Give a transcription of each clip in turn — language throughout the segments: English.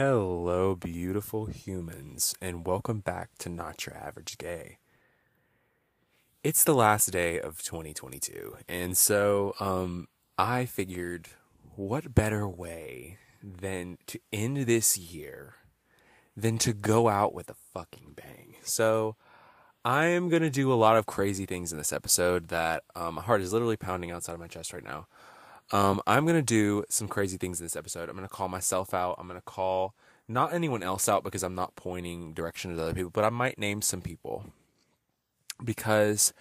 Hello, beautiful humans, and welcome back to Not Your Average Gay. It's the last day of 2022, and so um, I figured what better way than to end this year than to go out with a fucking bang. So I am going to do a lot of crazy things in this episode that um, my heart is literally pounding outside of my chest right now. Um, I'm going to do some crazy things in this episode. I'm going to call myself out. I'm going to call not anyone else out because I'm not pointing direction to other people, but I might name some people because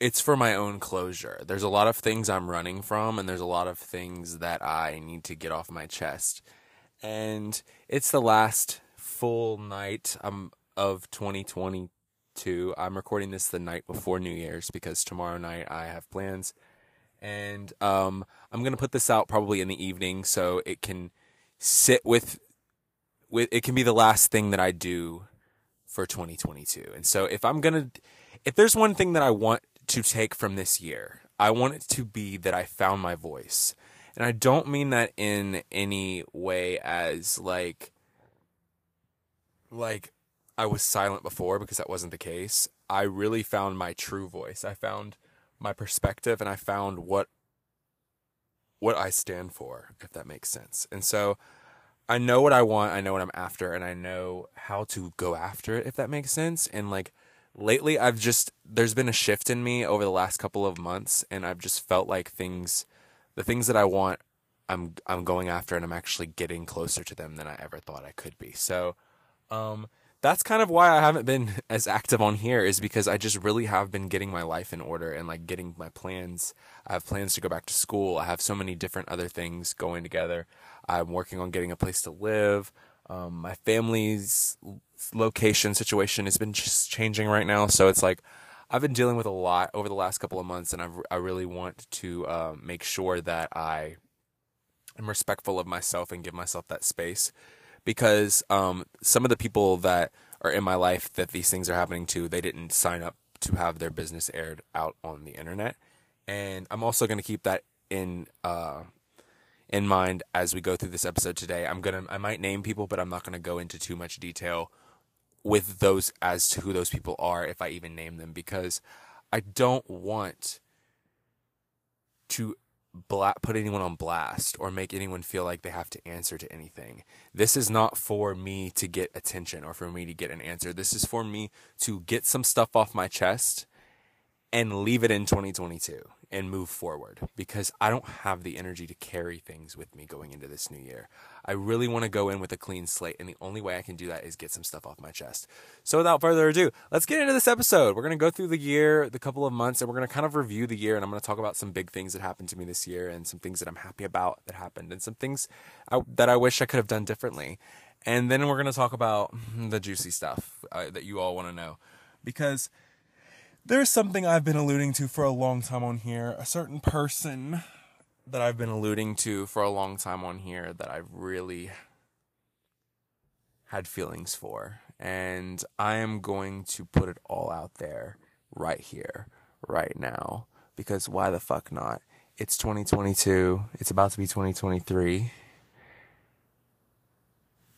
it's for my own closure. There's a lot of things I'm running from, and there's a lot of things that I need to get off my chest. And it's the last full night um, of 2022. I'm recording this the night before New Year's because tomorrow night I have plans and um, I'm gonna put this out probably in the evening so it can sit with with it can be the last thing that I do for 2022. And so if I'm gonna if there's one thing that I want to take from this year, I want it to be that I found my voice. And I don't mean that in any way as like like I was silent before because that wasn't the case. I really found my true voice. I found my perspective and I found what what I stand for, if that makes sense. And so I know what I want, I know what I'm after, and I know how to go after it, if that makes sense. And like lately I've just there's been a shift in me over the last couple of months and I've just felt like things the things that I want I'm I'm going after and I'm actually getting closer to them than I ever thought I could be. So um that's kind of why I haven't been as active on here is because I just really have been getting my life in order and like getting my plans. I have plans to go back to school. I have so many different other things going together. I'm working on getting a place to live. Um, my family's location situation has been just changing right now, so it's like I've been dealing with a lot over the last couple of months, and I've, I really want to uh, make sure that I am respectful of myself and give myself that space because um, some of the people that are in my life that these things are happening to, they didn't sign up to have their business aired out on the internet. And I'm also going to keep that in uh, in mind as we go through this episode today. I'm gonna I might name people, but I'm not going to go into too much detail with those as to who those people are if I even name them because I don't want to bla- put anyone on blast or make anyone feel like they have to answer to anything. This is not for me to get attention or for me to get an answer. This is for me to get some stuff off my chest and leave it in 2022 and move forward because I don't have the energy to carry things with me going into this new year. I really want to go in with a clean slate, and the only way I can do that is get some stuff off my chest. So, without further ado, let's get into this episode. We're going to go through the year, the couple of months, and we're going to kind of review the year, and I'm going to talk about some big things that happened to me this year, and some things that I'm happy about that happened, and some things I, that I wish I could have done differently. And then we're going to talk about the juicy stuff uh, that you all want to know. Because there's something I've been alluding to for a long time on here. A certain person that I've been alluding to for a long time on here that I've really had feelings for. And I am going to put it all out there right here, right now. Because why the fuck not? It's 2022. It's about to be 2023.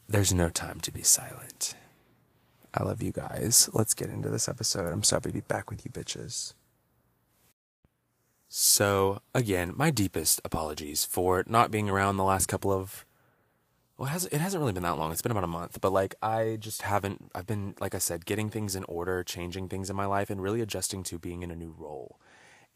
There's no time to be silent. I love you guys. Let's get into this episode. I'm so happy to be back with you bitches. So, again, my deepest apologies for not being around the last couple of well, it hasn't, it hasn't really been that long. It's been about a month, but like I just haven't I've been like I said, getting things in order, changing things in my life and really adjusting to being in a new role.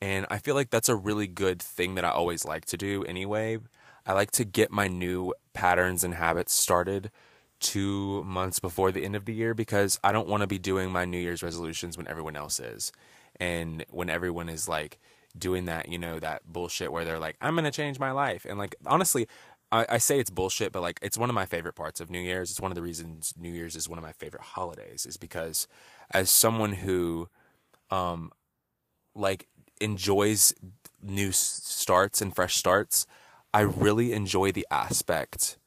And I feel like that's a really good thing that I always like to do anyway. I like to get my new patterns and habits started two months before the end of the year because I don't want to be doing my New Year's resolutions when everyone else is. And when everyone is like doing that, you know, that bullshit where they're like, I'm going to change my life. And like, honestly, I, I say it's bullshit, but like, it's one of my favorite parts of New Year's. It's one of the reasons New Year's is one of my favorite holidays, is because as someone who, um, like, enjoys new starts and fresh starts, I really enjoy the aspect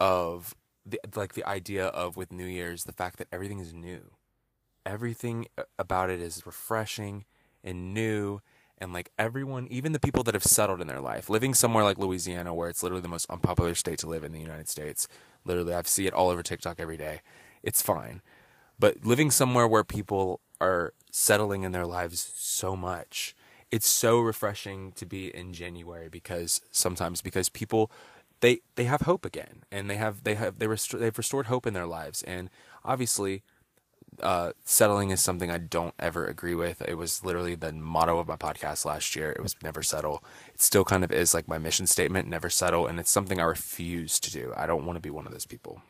of the like the idea of with New Year's the fact that everything is new. Everything about it is refreshing and new And like everyone, even the people that have settled in their life, living somewhere like Louisiana, where it's literally the most unpopular state to live in the United States, literally, I see it all over TikTok every day. It's fine. But living somewhere where people are settling in their lives so much, it's so refreshing to be in January because sometimes because people they they have hope again and they have they have they rest- they've restored hope in their lives and obviously uh, settling is something I don't ever agree with. It was literally the motto of my podcast last year. It was never settle. It still kind of is like my mission statement, never settle, and it's something I refuse to do. I don't want to be one of those people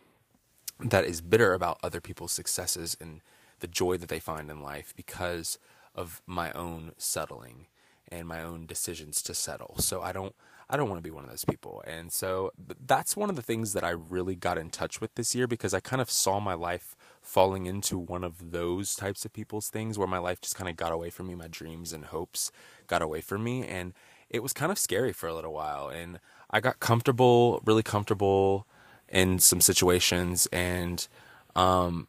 that is bitter about other people's successes and the joy that they find in life because of my own settling and my own decisions to settle. So I don't I don't want to be one of those people. And so that's one of the things that I really got in touch with this year because I kind of saw my life falling into one of those types of people's things where my life just kind of got away from me, my dreams and hopes got away from me and it was kind of scary for a little while and I got comfortable, really comfortable in some situations and um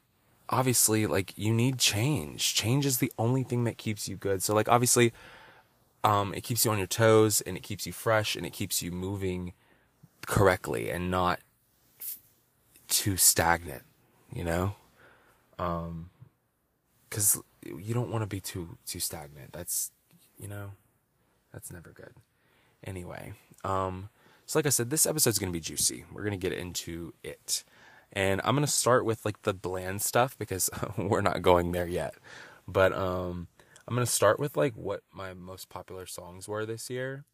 obviously like you need change. Change is the only thing that keeps you good. So like obviously um, it keeps you on your toes and it keeps you fresh and it keeps you moving correctly and not too stagnant, you know? Um, cause you don't want to be too, too stagnant. That's, you know, that's never good. Anyway, um, so like I said, this episode's going to be juicy. We're going to get into it. And I'm going to start with like the bland stuff because we're not going there yet. But, um, I'm gonna start with like what my most popular songs were this year.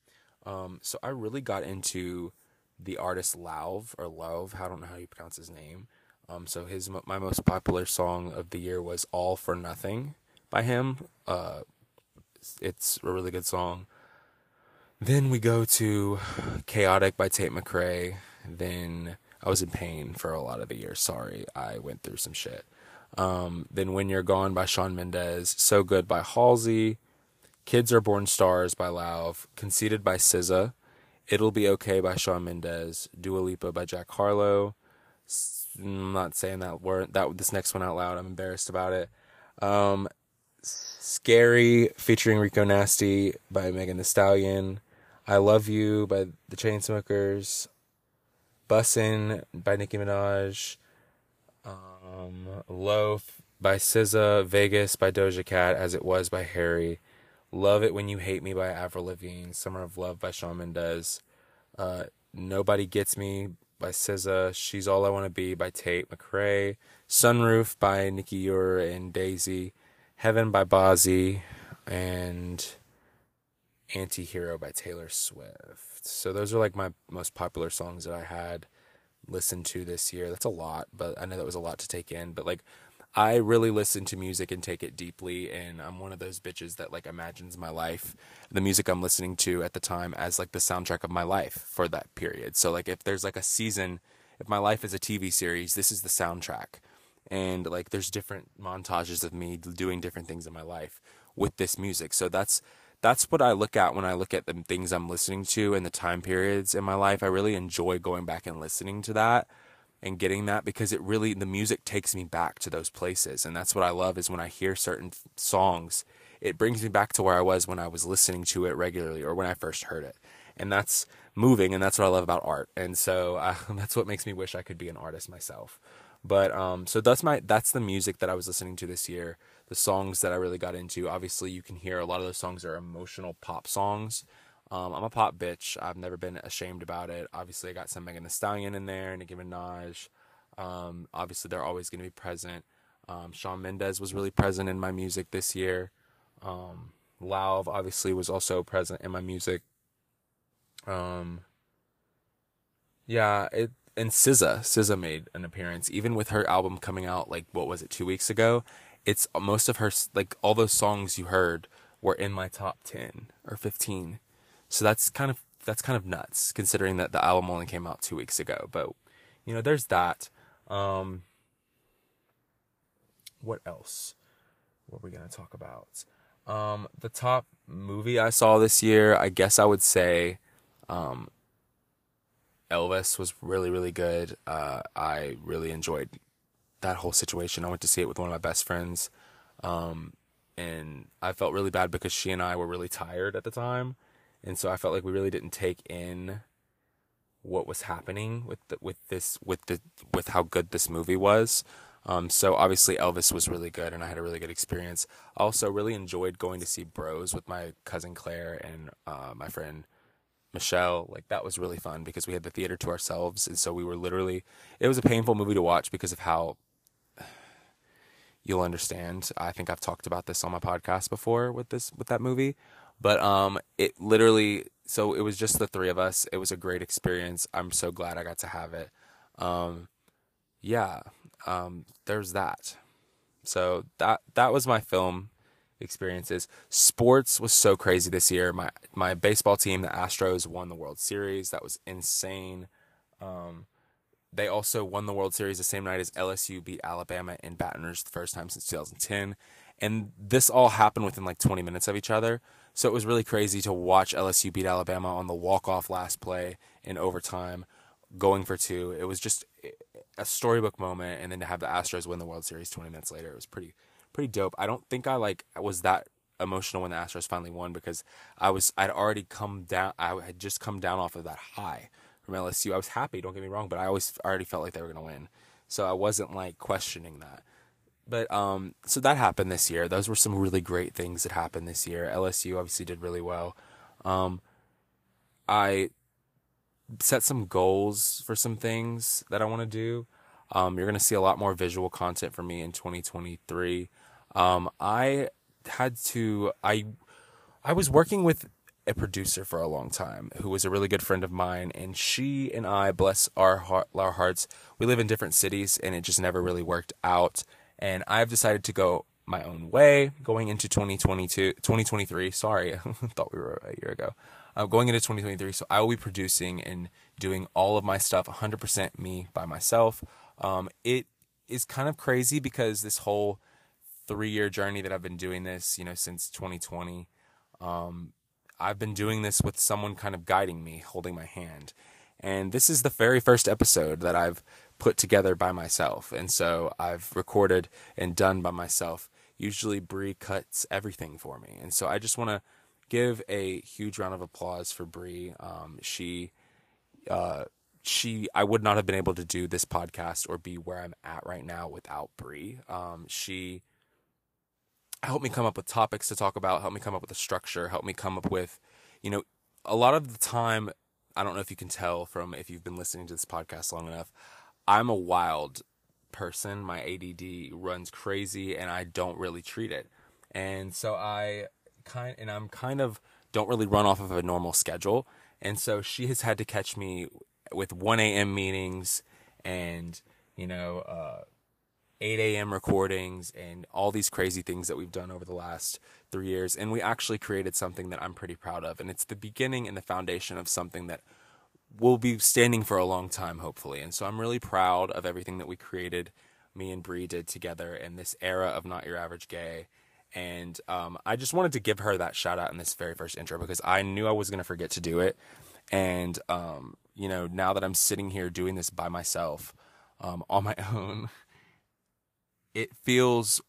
Um, so I really got into the artist Lauv or Love. I don't know how you pronounce his name. Um, so his my most popular song of the year was "All for Nothing" by him. Uh, it's a really good song. Then we go to "Chaotic" by Tate McRae. Then I was in pain for a lot of the year. Sorry, I went through some shit. Um, then When You're Gone by Shawn Mendes, So Good by Halsey, Kids Are Born Stars by Lauv, Conceited by SZA, It'll Be Okay by Shawn Mendes, Dua Lipa by Jack Harlow. I'm not saying that word that this next one out loud. I'm embarrassed about it. Um, Scary featuring Rico Nasty by Megan Thee Stallion. I Love You by the Chainsmokers. Bussin' by Nicki Minaj. Um, Loaf by SZA, Vegas by Doja Cat, As It Was by Harry, Love It When You Hate Me by Avril Lavigne, Summer of Love by Shawn Mendes, uh, Nobody Gets Me by SZA, She's All I Want to Be by Tate McRae, Sunroof by Nicky Youre and dazy, Heaven by Bazzi, and Antihero by Taylor Swift. So those are like my most popular songs that I had listened to this year. That's a lot, but I know that was a lot to take in. But like, I really listen to music and take it deeply, and I'm one of those bitches that like imagines my life, the music I'm listening to at the time as like the soundtrack of my life for that period. So like, if there's like a season, if my life is a TV series, this is the soundtrack, and like there's different montages of me doing different things in my life with this music. So that's that's what I look at when I look at the things I'm listening to and the time periods in my life. I really enjoy going back and listening to that and getting that because it really the music takes me back to those places. And that's what I love is when I hear certain songs it brings me back to where I was when I was listening to it regularly or when I first heard it. And that's moving and that's what I love about art. And so uh, that's what makes me wish I could be an artist myself. But um so that's my that's the music that I was listening to this year the songs that I really got into. Obviously, you can hear a lot of those songs are emotional pop songs. Um, I'm a pop bitch. I've never been ashamed about it. Obviously, I got some Megan Thee Stallion in there, and Nicki Minaj. Um, obviously, they're always going to be present. Um, Shawn Mendes was really present in my music this year. Um, Lauv obviously was also present in my music. Um, yeah, it and SZA, SZA made an appearance even with her album coming out like what was it two weeks ago it's most of her like all those songs you heard were in my top 10 or 15 so that's kind of that's kind of nuts considering that the album only came out two weeks ago. But you know there's that. Um what else? What are we gonna talk about? Um the top movie i saw this year i guess i would say um elvis was really really good. Uh i really enjoyed that whole situation. I went to see it with one of my best friends. Um, and I felt really bad because she and I were really tired at the time, and so I felt like we really didn't take in what was happening with the, with this with the with how good this movie was. Um, so obviously Elvis was really good, and I had a really good experience. I Also, really enjoyed going to see Bros with my cousin Claire and uh, my friend Michelle. Like that was really fun because we had the theater to ourselves, and so we were literally. It was a painful movie to watch because of how. You'll understand. I think I've talked about this on my podcast before with this with that movie, but um, it literally. So it was just the three of us. It was a great experience. I'm so glad I got to have it. Um, yeah, um, there's that. So that that was my film experiences. Sports was so crazy this year. My my baseball team, the Astros, won the World Series. That was insane. Um, they also won the World Series the same night as LSU beat Alabama in Baton Rouge the first time since 2010. And this all happened within like 20 minutes of each other. So it was really crazy to watch LSU beat Alabama on the walk-off last play in overtime, going for two. It was just a storybook moment, and then to have the Astros win the World Series 20 minutes later, it was pretty pretty dope. I don't think I like was that emotional when the Astros finally won because I was I'd already come down. I had just come down off of that high from LSU. I was happy, don't get me wrong, but I always already felt like they were gonna win, so I wasn't like questioning that. But um, so that happened this year. Those were some really great things that happened this year. LSU obviously did really well. Um, I set some goals for some things that I want to do. Um, you're going to see a lot more visual content from me in 2023. Um, I had to, I, I was working with a producer for a long time who was a really good friend of mine, and she and I, bless our heart, our hearts, we live in different cities, and it just never really worked out. And I've decided to go my own way going into 2022, 2023. Sorry, I thought we were a year ago. Uh, going into 2023, so I will be producing and doing all of my stuff 100% me by myself. Um, it is kind of crazy because this whole three year journey that I've been doing this, you know, since 2020, um, I've been doing this with someone kind of guiding me, holding my hand. And this is the very first episode that I've put together by myself. And so I've recorded and done by myself. Usually Bree cuts everything for me. And so I just want to give a huge round of applause for Bree. Um, she uh, she I would not have been able to do this podcast or be where I'm at right now without Bree. Um, she helped me come up with topics to talk about, help me come up with a structure, help me come up with, you know, a lot of the time. I don't know if you can tell from if you've been listening to this podcast long enough. I'm a wild person. My ADD runs crazy, and I don't really treat it. And so I kind and I'm kind of don't really run off of a normal schedule. And so she has had to catch me with 1 a.m. meetings and, you know, uh, 8 a.m. recordings and all these crazy things that we've done over the last three years. And we actually created something that I'm pretty proud of. And it's the beginning and the foundation of something that will be standing for a long time, hopefully. And so I'm really proud of everything that we created, me and Bree did together in this era of Not Your Average Gay. And um, I just wanted to give her that shout out in this very first intro because I knew I was going to forget to do it. And um, you know, now that I'm sitting here doing this by myself, um, on my own, it feels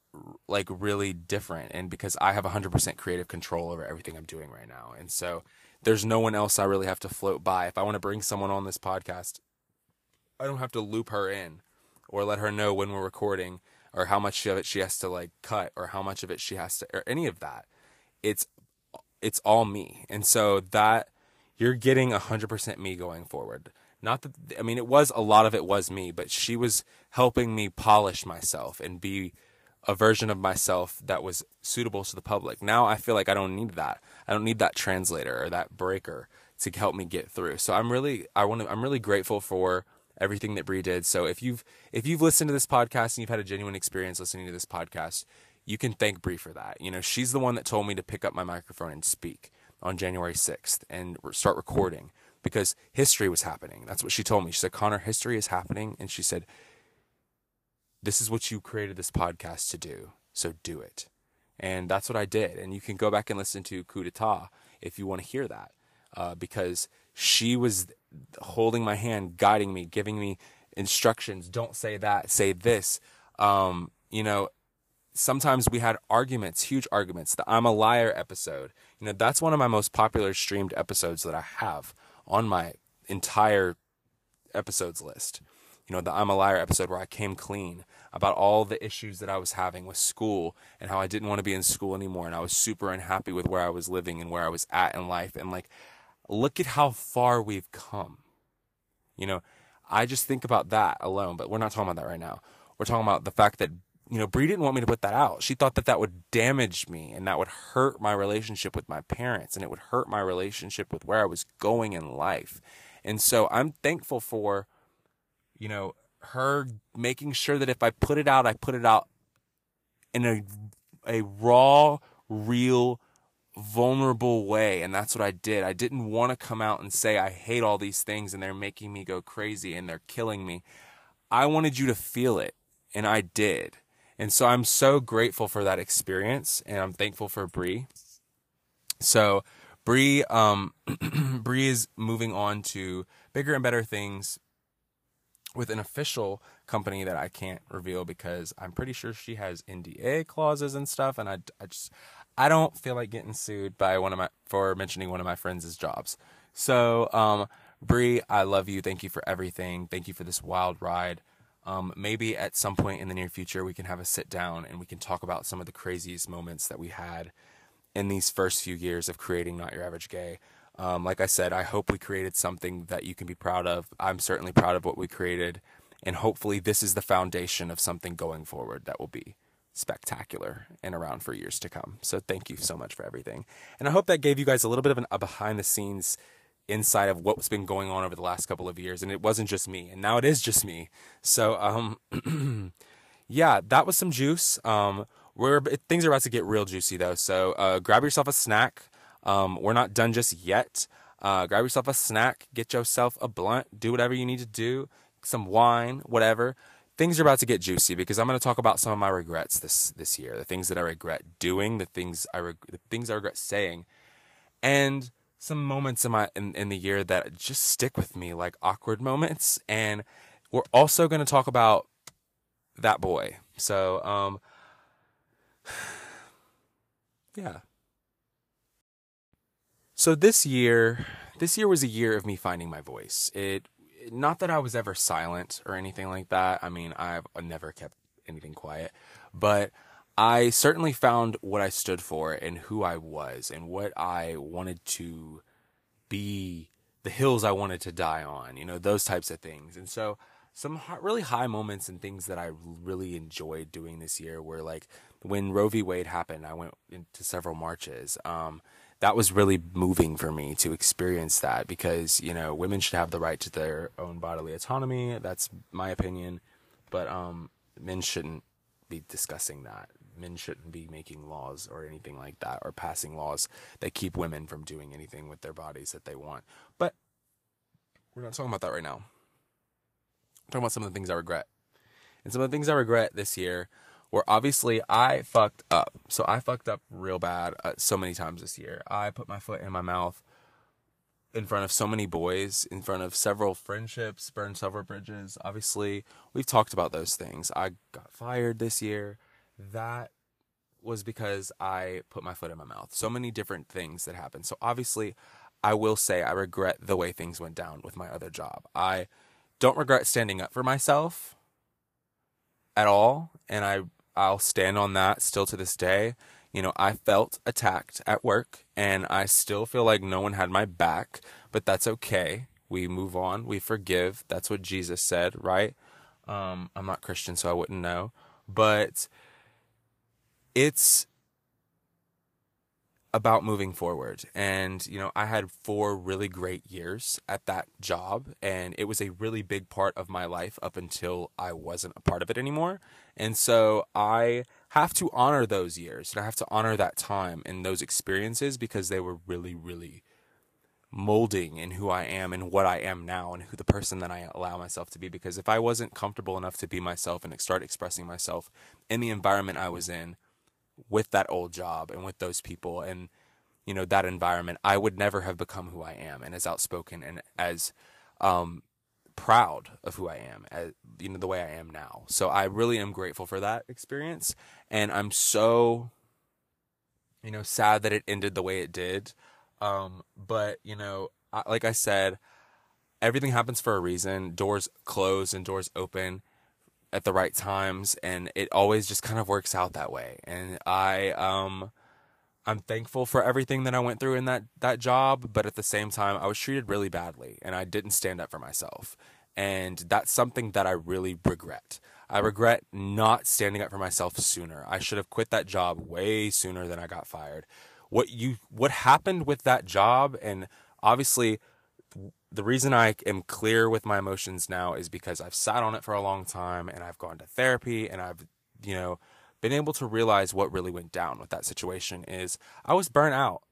like really different. And because I have 100% creative control over everything I'm doing right now. And so there's no one else I really have to float by. If I want to bring someone on this podcast, I don't have to loop her in or let her know when we're recording or how much of it she has to like cut or how much of it she has to or any of that. It's it's all me. And so that you're getting 100% me going forward. Not that, I mean, it was a lot of it was me, but she was helping me polish myself and be a version of myself that was suitable to the public. Now I feel like I don't need that. I don't need that translator or that breaker to help me get through. So I'm really, I want to, I'm really grateful for everything that Bree did. So if you've, if you've listened to this podcast and you've had a genuine experience listening to this podcast, you can thank Bree for that. You know, she's the one that told me to pick up my microphone and speak on January 6th and start recording because history was happening. That's what she told me. She said, Connor, history is happening. And she said, This is what you created this podcast to do. So do it. And that's what I did. And you can go back and listen to Coup d'etat if you want to hear that uh, because she was holding my hand, guiding me, giving me instructions. Don't say that, say this. Um, you know, sometimes we had arguments, huge arguments. The I'm a liar episode, you know, that's one of my most popular streamed episodes that I have on my entire episodes list. You know, the I'm a liar episode where I came clean about all the issues that I was having with school and how I didn't want to be in school anymore and I was super unhappy with where I was living and where I was at in life and like look at how far we've come. You know, I just think about that alone, but we're not talking about that right now. We're talking about the fact that you know, Brie didn't want me to put that out. She thought that that would damage me and that would hurt my relationship with my parents and it would hurt my relationship with where I was going in life. And so I'm thankful for, you know, her making sure that if I put it out, I put it out in a a raw, real, vulnerable way. And that's what I did. I didn't want to come out and say I hate all these things and they're making me go crazy and they're killing me. I wanted you to feel it, and I did. And so I'm so grateful for that experience and I'm thankful for Brie. So Brie, um, Brie is moving on to bigger and better things with an official company that I can't reveal because I'm pretty sure she has NDA clauses and stuff. And I, I just, I don't feel like getting sued by one of my, for mentioning one of my friends' jobs. So, um, Brie, I love you. Thank you for everything. Thank you for this wild ride. Um, maybe at some point in the near future, we can have a sit down and we can talk about some of the craziest moments that we had in these first few years of creating Not Your Average Gay. Um, like I said, I hope we created something that you can be proud of. I'm certainly proud of what we created. And hopefully, this is the foundation of something going forward that will be spectacular and around for years to come. So, thank you so much for everything. And I hope that gave you guys a little bit of an, a behind the scenes insight of what's been going on over the last couple of years and it wasn't just me and now it is just me. So um yeah that was some juice. Um we're things are about to get real juicy though so uh grab yourself a snack. Um we're not done just yet. Uh grab yourself a snack get yourself a blunt do whatever you need to do some wine whatever. Things are about to get juicy because I'm going to talk about some of my regrets this this year the things that I regret doing the things I reg- the things I regret saying. And some moments in my in, in the year that just stick with me, like awkward moments. And we're also going to talk about that boy. So, um, yeah. So this year, this year was a year of me finding my voice. It, not that I was ever silent or anything like that. I mean, I've never kept anything quiet, but I certainly found what I stood for and who I was and what I wanted to be the hills I wanted to die on, you know, those types of things. And so some really high moments and things that I really enjoyed doing this year were like when Roe v. Wade happened, I went into several marches. Um, that was really moving for me to experience that because, you know, women should have the right to their own bodily autonomy. That's my opinion. But um, men shouldn't be discussing that men shouldn't be making laws or anything like that or passing laws that keep women from doing anything with their bodies that they want. But we're not talking about that right now. I'm talking about some of the things I regret. And some of the things I regret this year were obviously I fucked up. So I fucked up real bad uh, so many times this year. I put my foot in my mouth in front of so many boys, in front of several friendships, burned several bridges. Obviously, we've talked about those things. I got fired this year that was because I put my foot in my mouth. So many different things that happened. So obviously, I will say I regret the way things went down with my other job. I don't regret standing up for myself at all, and I I'll stand on that still to this day. You know, I felt attacked at work and I still feel like no one had my back, but that's okay. We move on, we forgive. That's what Jesus said, right? Um, I'm not Christian, so I wouldn't know. But it's about moving forward. And, you know, I had four really great years at that job, and it was a really big part of my life up until I wasn't a part of it anymore. And so I have to honor those years and I have to honor that time and those experiences because they were really, really molding in who I am and what I am now and who the person that I allow myself to be. Because if I wasn't comfortable enough to be myself and start expressing myself in the environment I was in, with that old job and with those people and you know that environment i would never have become who i am and as outspoken and as um, proud of who I am, as, you know, the way I am now. So I really am grateful for that experience, and I'm so, you know, sad that it ended the way it did. Um, but you know, I, like I said, everything happens for a reason. Doors close and doors open at the right times, and it always just kind of works out that way. And I, um, I'm thankful for everything that I went through in that that job, but at the same time, I was treated really badly, and I didn't stand up for myself. And that's something that I really regret. I regret not standing up for myself sooner. I should have quit that job way sooner than I got fired. What you what happened with that job and obviously the reason I am clear with my emotions now is because I've sat on it for a long time and I've gone to therapy and I've you know been able to realize what really went down with that situation is I was burnt out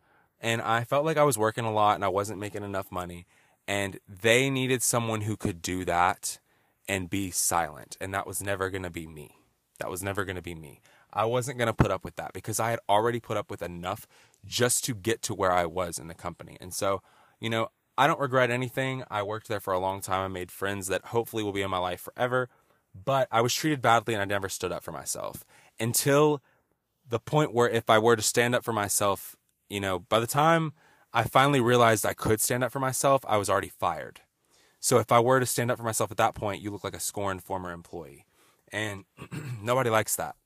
and I felt like I was working a lot and I wasn't making enough money and they needed someone who could do that and be silent and that was never going to be me. That was never going to be me. I wasn't going to put up with that because I had already put up with enough just to get to where I was in the company. And so, you know, I don't regret anything. I worked there for a long time. I made friends that hopefully will be in my life forever. But I was treated badly and I never stood up for myself until the point where if I were to stand up for myself, you know, by the time I finally realized I could stand up for myself, I was already fired. So if I were to stand up for myself at that point, you look like a scorned former employee. And nobody likes that.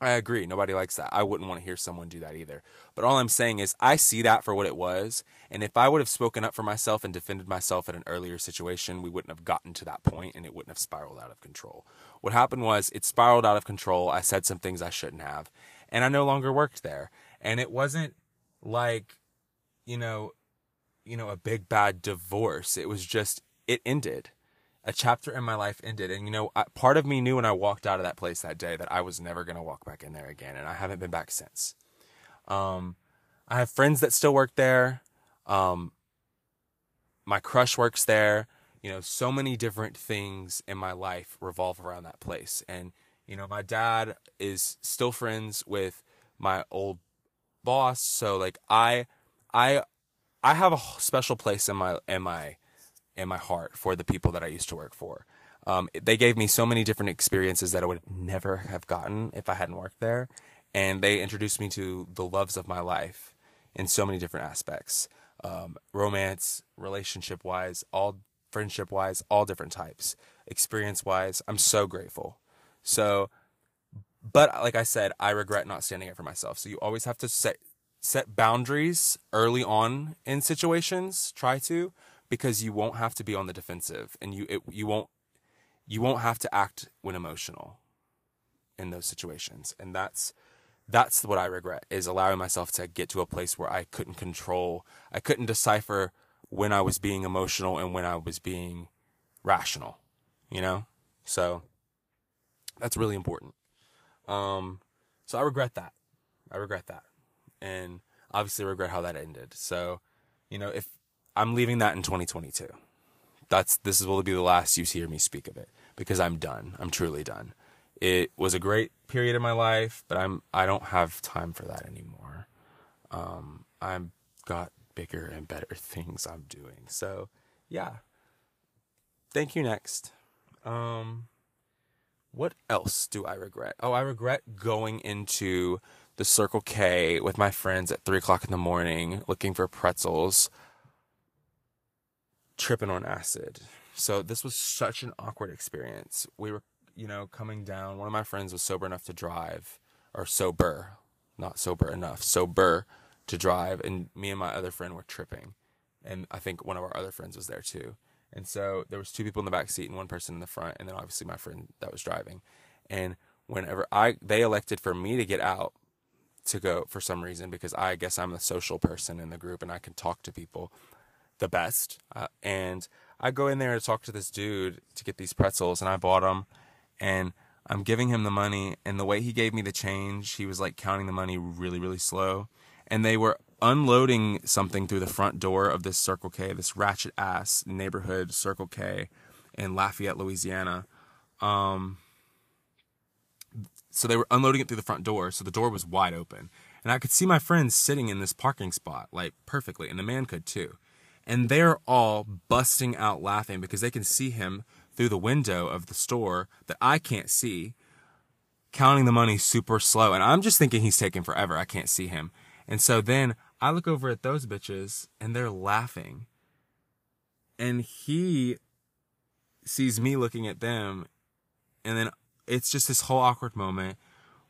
I agree. Nobody likes that. I wouldn't want to hear someone do that either. But all I'm saying is, I see that for what it was. And if I would have spoken up for myself and defended myself in an earlier situation, we wouldn't have gotten to that point and it wouldn't have spiraled out of control. What happened was, it spiraled out of control. I said some things I shouldn't have. And I no longer worked there. And it wasn't like, you know, you know, a big bad divorce. It was just, it ended a chapter in my life ended. And, you know, part of me knew when I walked out of that place that day that I was never going to walk back in there again. And I haven't been back since. Um, I have friends that still work there. Um, my crush works there. You know, so many different things in my life revolve around that place. And, you know, my dad is still friends with my old boss. So like I, I, I have a special place in my, in my, in my heart for the people that I used to work for. Um, they gave me so many different experiences that I would never have gotten if I hadn't worked there. And they introduced me to the loves of my life in so many different aspects um, romance, relationship wise, all friendship wise, all different types, experience wise. I'm so grateful. So, but like I said, I regret not standing up for myself. So you always have to set set boundaries early on in situations. Try to, because you won't have to be on the defensive and you it, you won't you won't have to act when emotional in those situations and that's that's what I regret is allowing myself to get to a place where I couldn't control I couldn't decipher when I was being emotional and when I was being rational you know so that's really important um so I regret that I regret that and obviously regret how that ended so you know if I'm leaving that in 2022. That's this is will be the last you hear me speak of it because I'm done. I'm truly done. It was a great period in my life, but I'm I don't have time for that anymore. Um, I'm got bigger and better things I'm doing. So, yeah. Thank you. Next. Um, what else do I regret? Oh, I regret going into the Circle K with my friends at three o'clock in the morning looking for pretzels tripping on acid. So this was such an awkward experience. We were, you know, coming down. One of my friends was sober enough to drive, or sober, not sober enough, sober to drive, and me and my other friend were tripping, and I think one of our other friends was there too. And so there was two people in the back seat and one person in the front, and then obviously my friend that was driving. And whenever I they elected for me to get out to go for some reason because I guess I'm the social person in the group and I can talk to people the best. Uh, and I go in there to talk to this dude to get these pretzels, and I bought them, and I'm giving him the money, and the way he gave me the change, he was like counting the money really, really slow, and they were unloading something through the front door of this Circle K, this ratchet ass neighborhood Circle K in Lafayette, Louisiana. Um, so they were unloading it through the front door, so the door was wide open, and I could see my friends sitting in this parking spot like perfectly, and the man could too. And they're all busting out laughing because they can see him through the window of the store that I can't see, counting the money super slow. And I'm just thinking he's taking forever. I can't see him. And so then I look over at those bitches and they're laughing. And he sees me looking at them. And then it's just this whole awkward moment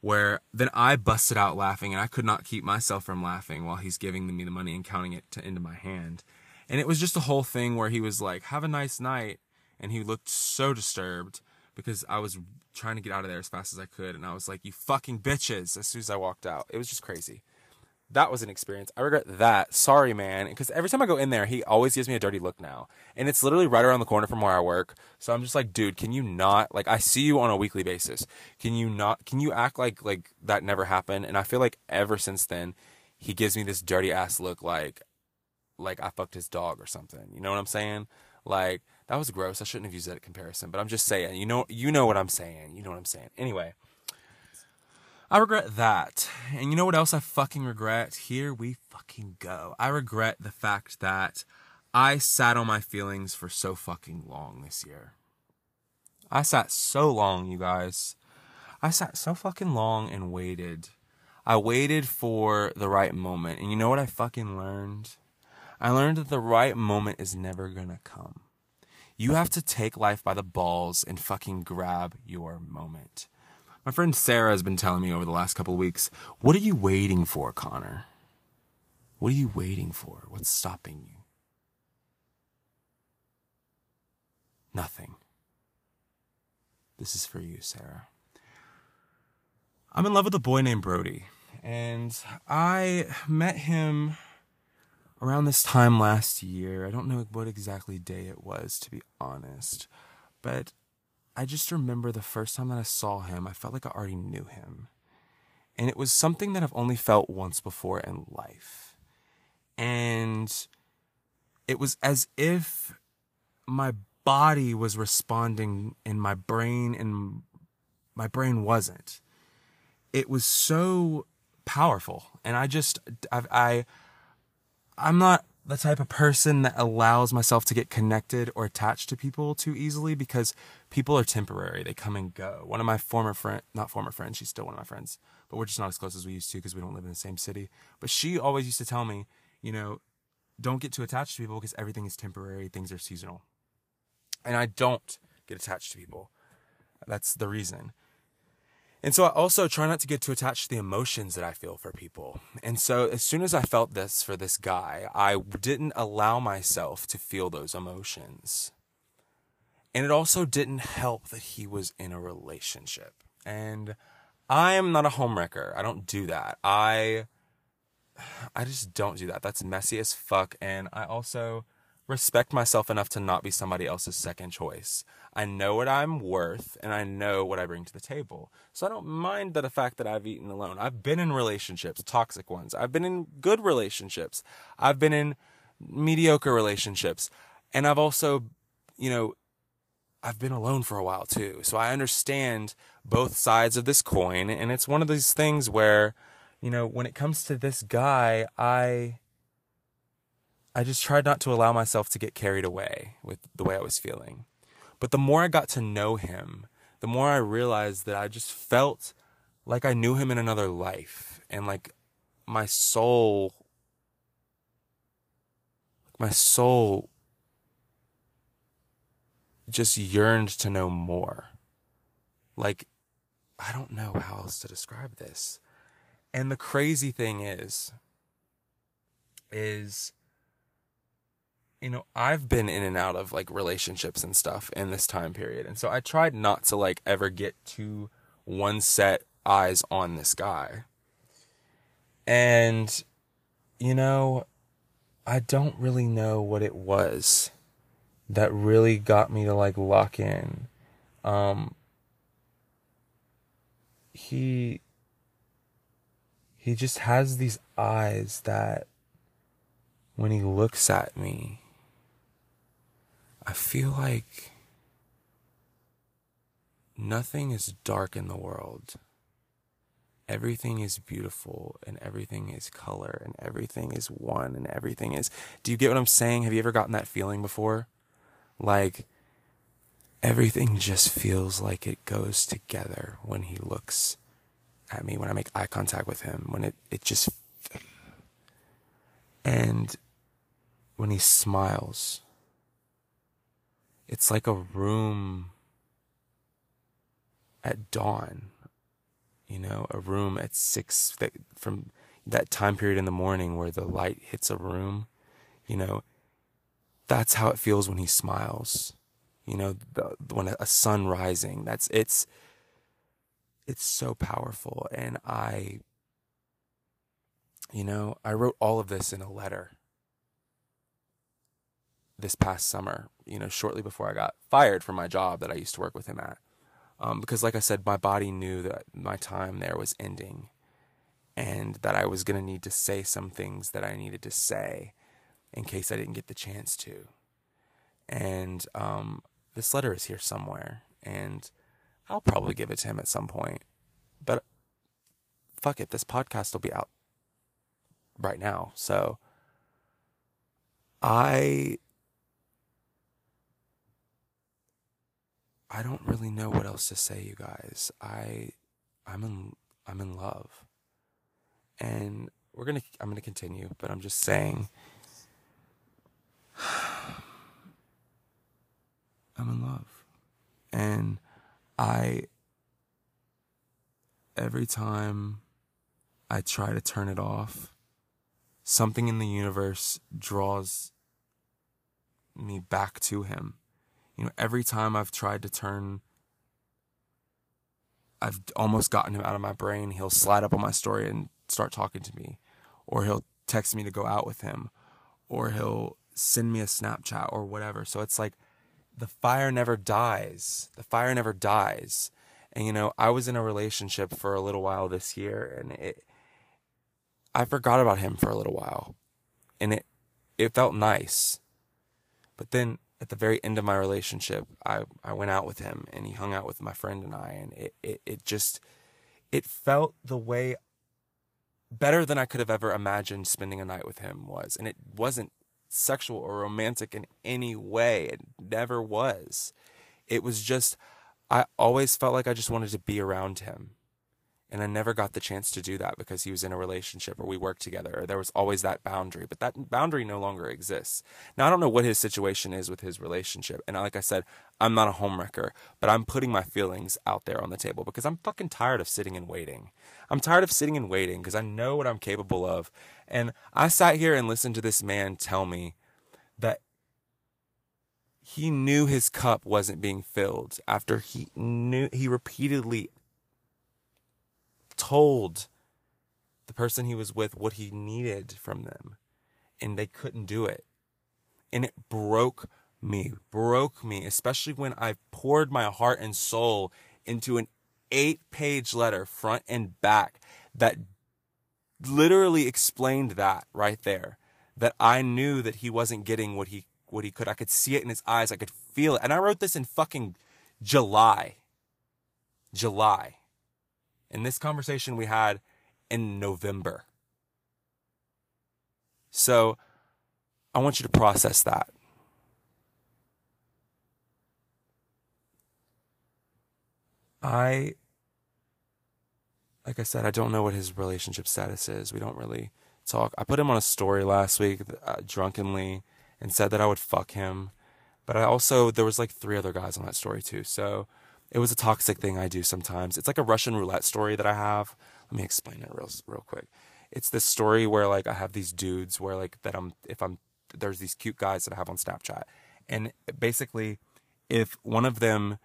where then I busted out laughing and I could not keep myself from laughing while he's giving me the money and counting it to, into my hand. And it was just a whole thing where he was like, have a nice night. And he looked so disturbed because I was trying to get out of there as fast as I could. And I was like, you fucking bitches, as soon as I walked out. It was just crazy that was an experience. I regret that. Sorry, man. Because every time I go in there, he always gives me a dirty look now. And it's literally right around the corner from where I work. So I'm just like, dude, can you not like I see you on a weekly basis. Can you not can you act like like that never happened? And I feel like ever since then, he gives me this dirty ass look like like I fucked his dog or something. You know what I'm saying? Like that was gross. I shouldn't have used that comparison, but I'm just saying, you know you know what I'm saying. You know what I'm saying. Anyway, I regret that. And you know what else I fucking regret? Here we fucking go. I regret the fact that I sat on my feelings for so fucking long this year. I sat so long, you guys. I sat so fucking long and waited. I waited for the right moment. And you know what I fucking learned? I learned that the right moment is never gonna come. You have to take life by the balls and fucking grab your moment. My friend Sarah has been telling me over the last couple of weeks, what are you waiting for, Connor? What are you waiting for? What's stopping you? Nothing. This is for you, Sarah. I'm in love with a boy named Brody, and I met him around this time last year. I don't know what exactly day it was, to be honest, but I just remember the first time that I saw him, I felt like I already knew him. And it was something that I've only felt once before in life. And it was as if my body was responding and my brain and my brain wasn't. It was so powerful. And I just, I, I I'm not the type of person that allows myself to get connected or attached to people too easily because people are temporary. They come and go. One of my former friend, not former friends, she's still one of my friends, but we're just not as close as we used to because we don't live in the same city. But she always used to tell me, you know, don't get too attached to people because everything is temporary, things are seasonal. And I don't get attached to people. That's the reason. And so I also try not to get too attached to the emotions that I feel for people. And so as soon as I felt this for this guy, I didn't allow myself to feel those emotions. And it also didn't help that he was in a relationship. And I am not a homewrecker. I don't do that. I I just don't do that. That's messy as fuck and I also respect myself enough to not be somebody else's second choice. I know what I'm worth and I know what I bring to the table. So I don't mind the fact that I've eaten alone. I've been in relationships, toxic ones. I've been in good relationships. I've been in mediocre relationships. And I've also, you know, I've been alone for a while too. So I understand both sides of this coin. And it's one of these things where, you know, when it comes to this guy, I I just tried not to allow myself to get carried away with the way I was feeling. But the more I got to know him, the more I realized that I just felt like I knew him in another life and like my soul my soul just yearned to know more. Like I don't know how else to describe this. And the crazy thing is is you know, I've been in and out of like relationships and stuff in this time period. And so I tried not to like ever get too one set eyes on this guy. And, you know, I don't really know what it was that really got me to like lock in. Um, he, he just has these eyes that when he looks at me, I feel like nothing is dark in the world. everything is beautiful and everything is color and everything is one and everything is. Do you get what I'm saying? Have you ever gotten that feeling before? Like, everything just feels like it goes together when he looks at me, when I make eye contact with him, when it, it just. And when he smiles, it's like a room at dawn, you know, a room at six that from that time period in the morning where the light hits a room, you know, that's how it feels when he smiles. You know, the, when a sun rising, that's it's it's so powerful. And I you know, I wrote all of this in a letter this past summer, you know, shortly before I got fired from my job that I used to work with him at. Um, because, like I said, my body knew that my time there was ending and that I was going to need to say some things that I needed to say in case I didn't get the chance to. And um, this letter is here somewhere, and I'll probably give it to him at some point. But fuck it, this podcast will be out right now. So I I don't really know what else to say, you guys. I I'm in I'm in love. And we're going to I'm going to continue, but I'm just saying I'm in love. And I every time I try to turn it off, something in the universe draws me back to him you know, every time I've tried to turn, I've almost gotten him out of my brain. He'll slide up on my story and start talking to me, or he'll text me to go out with him, or he'll send me a Snapchat or whatever. So it's like the fire never dies. The fire never dies. And you know, I was in a relationship for a little while this year and it I forgot about him for a little while. And it it felt nice. But then at the very end of my relationship, I, I went out with him and he hung out with my friend and I, and it, it, it just, it felt the way better than I could have ever imagined spending a night with him was. And it wasn't sexual or romantic in any way. It never was. It was just, I always felt like I just wanted to be around him. And I never got the chance to do that because he was in a relationship or we worked together or there was always that boundary. But that boundary no longer exists. Now, I don't know what his situation is with his relationship. And like I said, I'm not a homewrecker, but I'm putting my feelings out there on the table because I'm fucking tired of sitting and waiting. I'm tired of sitting and waiting because I know what I'm capable of. And I sat here and listened to this man tell me that he knew his cup wasn't being filled after he knew he repeatedly told the person he was with what he needed from them, and they couldn't do it. And it broke me, broke me, especially when I poured my heart and soul into an eight page letter, front and back, that literally explained that right there. That I knew that he wasn't getting what he what he could. I could see it in his eyes. I could feel it. And I wrote this in fucking July. July. In this conversation we had in November. So I want you to process that. I, like I said, I don't know what his relationship status is. We don't really talk. I put him on a story last week uh, drunkenly and said that I would fuck him. But I also, there was like three other guys on that story too. So it was a toxic thing I do sometimes. It's like a Russian roulette story that I have. Let me explain it real real quick. It's this story where like I have these dudes where like that I'm if I'm there's these cute guys that I have on Snapchat. And basically if one of them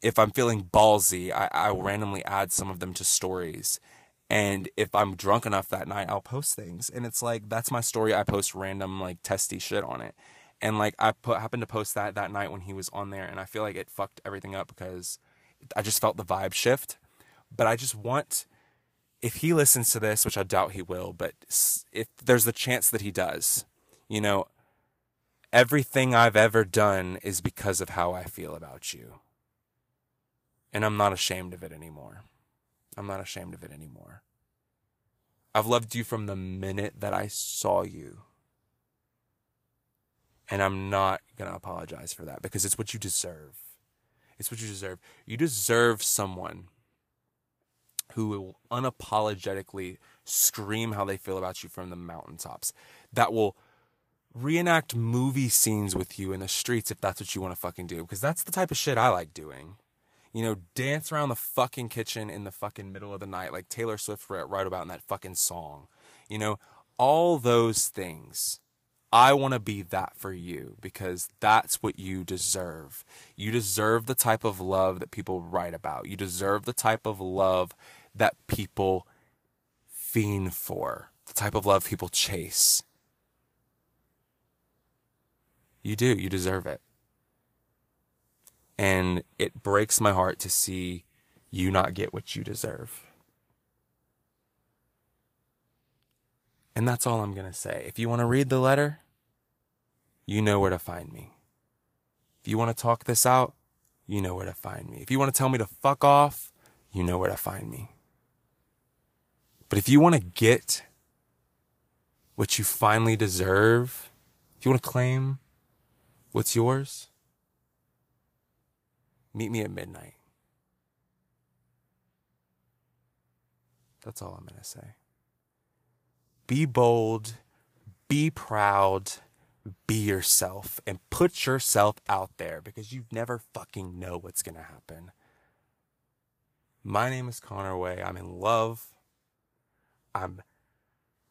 if I'm feeling ballsy, I, I randomly add some of them to stories. And if I'm drunk enough that night, I'll post things. And it's like that's my story. I post random like testy shit on it and like I put happened to post that that night when he was on there, and I feel like it fucked everything up because I just felt the vibe shift. But I just want if he listens to this, which I doubt he will, but if there's the chance that he does, you know, everything I've ever done is because of how I feel about you. And I'm not ashamed of it anymore. I'm not ashamed of it anymore. I've loved you from the minute that I saw you. And I'm not going to apologize for that because it's what you deserve. It's what you deserve. You deserve someone who will unapologetically scream how they feel about you from the mountaintops. That will reenact movie scenes with you in the streets if that's what you want to fucking do. Because that's the type of shit I like doing. You know, dance around the fucking kitchen in the fucking middle of the night like Taylor Swift wrote about in that fucking song. You know, all those things. I want to be that for you because that's what you deserve. You deserve the type of love that people write about. You deserve the type of love that people fiend for, the type of love people chase. You do. You deserve it. And it breaks my heart to see you not get what you deserve. And that's all I'm going to say. If you want to read the letter, you know where to find me. If you want to talk this out, you know where to find me. If you want to tell me to fuck off, you know where to find me. But if you want to get what you finally deserve, if you want to claim what's yours, meet me at midnight. That's all I'm going to say. Be bold, be proud, be yourself, and put yourself out there because you never fucking know what's going to happen. My name is Connor Way. I'm in love. I'm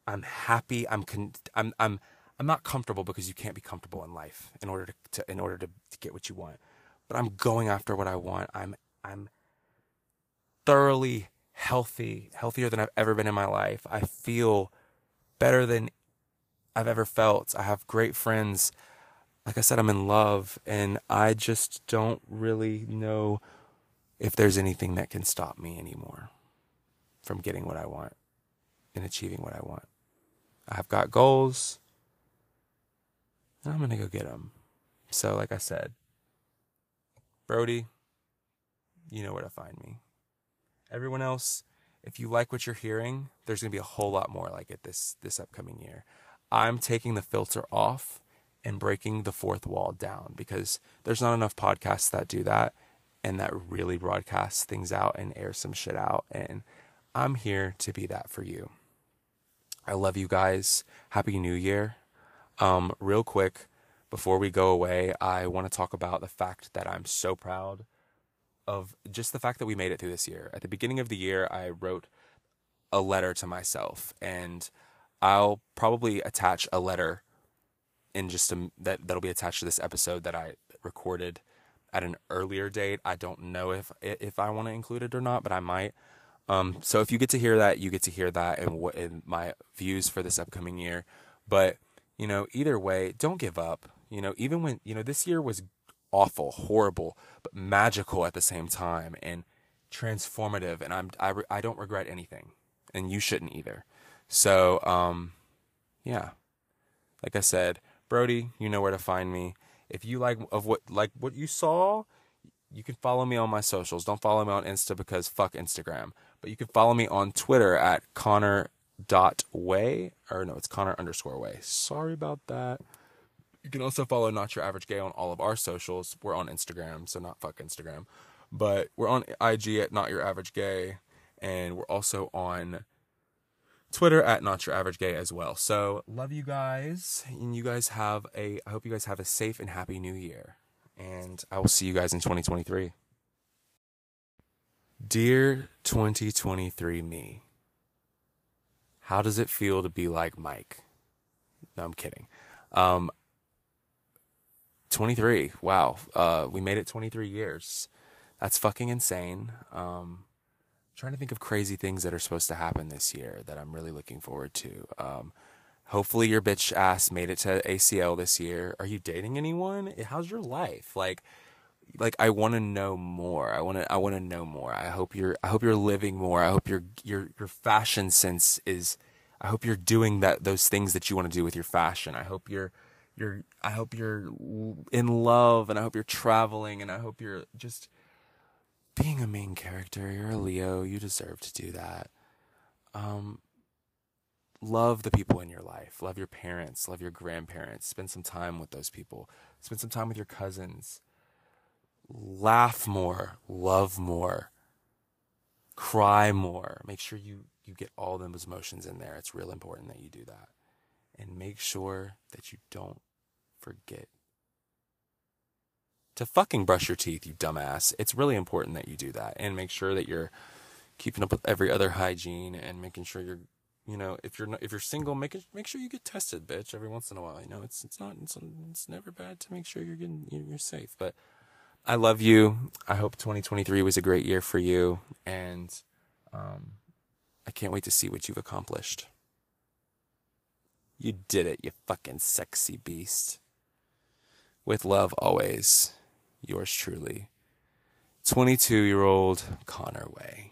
I'm happy. I'm con- I'm I'm I'm not comfortable because you can't be comfortable in life in order to, to in order to, to get what you want. But I'm going after what I want. I'm I'm thoroughly healthy, healthier than I've ever been in my life. I feel better than I've ever felt. I have great friends. Like I said, I'm in love, and I just don't really know if there's anything that can stop me anymore from getting what I want and achieving what I want. I've got goals. And I'm going to go get them. So, like I said, Brody, you know where to find me. Everyone else, if you like what you're hearing, there's going to be a whole lot more like it this this upcoming year. I'm taking the filter off and breaking the fourth wall down because there's not enough podcasts that do that and that really broadcast things out and air some shit out and I'm here to be that for you. I love you guys. Happy New Year. Um, real quick, before we go away, I want to talk about the fact that I'm so proud of just the fact that we made it through this year. At the beginning of the year, I wrote a letter to myself, and I'll probably attach a letter in just a, that that'll be attached to this episode that I recorded at an earlier date. I don't know if if I want to include it or not, but I might. Um, so if you get to hear that, you get to hear that and what in my views for this upcoming year. But you know, either way, don't give up. You know, even when you know this year was awful, horrible, but magical at the same time and transformative. And I'm I I don't regret anything, and you shouldn't either. So um, yeah, like I said, Brody, you know where to find me. If you like of what like what you saw, you can follow me on my socials. Don't follow me on Insta because fuck Instagram. But you can follow me on Twitter at Connor dot way or no it's connor underscore way sorry about that you can also follow not your average gay on all of our socials. We're on instagram so not fuck instagram. But we're on ig at not your average gay and we're also on twitter at not your average gay as well. So love you guys and you guys have a i hope you guys have a safe and happy new year. And i will see you guys in 2023 Dear 2023 me, how does it feel to be like Mike? No, I'm kidding. Um, 23. Wow. Uh, we made it 23 years. That's fucking insane. Um, trying to think of crazy things that are supposed to happen this year that I'm really looking forward to. Um, hopefully your bitch ass made it to ACL this year. Are you dating anyone? How's your life? Like, like I want to know more. I want to I want to know more. I hope you're I hope you're living more. I hope your your your fashion sense is I hope you're doing that those things that you want to do with your fashion. I hope you're you're I hope you're in love and I hope you're traveling and I hope you're just being a main character. You're a Leo. You deserve to do that. Um, love the people in your life. Love your parents. Love your grandparents. Spend some time with those people. Spend some time with your cousins. Laugh more. Love more. Cry more. Make sure you, you get all those emotions in there. It's real important that you do that. And make sure that you don't forget to fucking brush your teeth, you dumbass. It's really important that you do that and make sure that you're keeping up with every other hygiene and making sure you're, you know, if you're not, if you're single, make it, make sure you get tested, bitch, every once in a while. You know, it's it's not it's, it's never bad to make sure you're getting you're safe. But I love you. I hope 2023 was a great year for you, and um, I can't wait to see what you've accomplished. You did it, you fucking sexy beast. With love always yours truly, 22 year old Connor Way.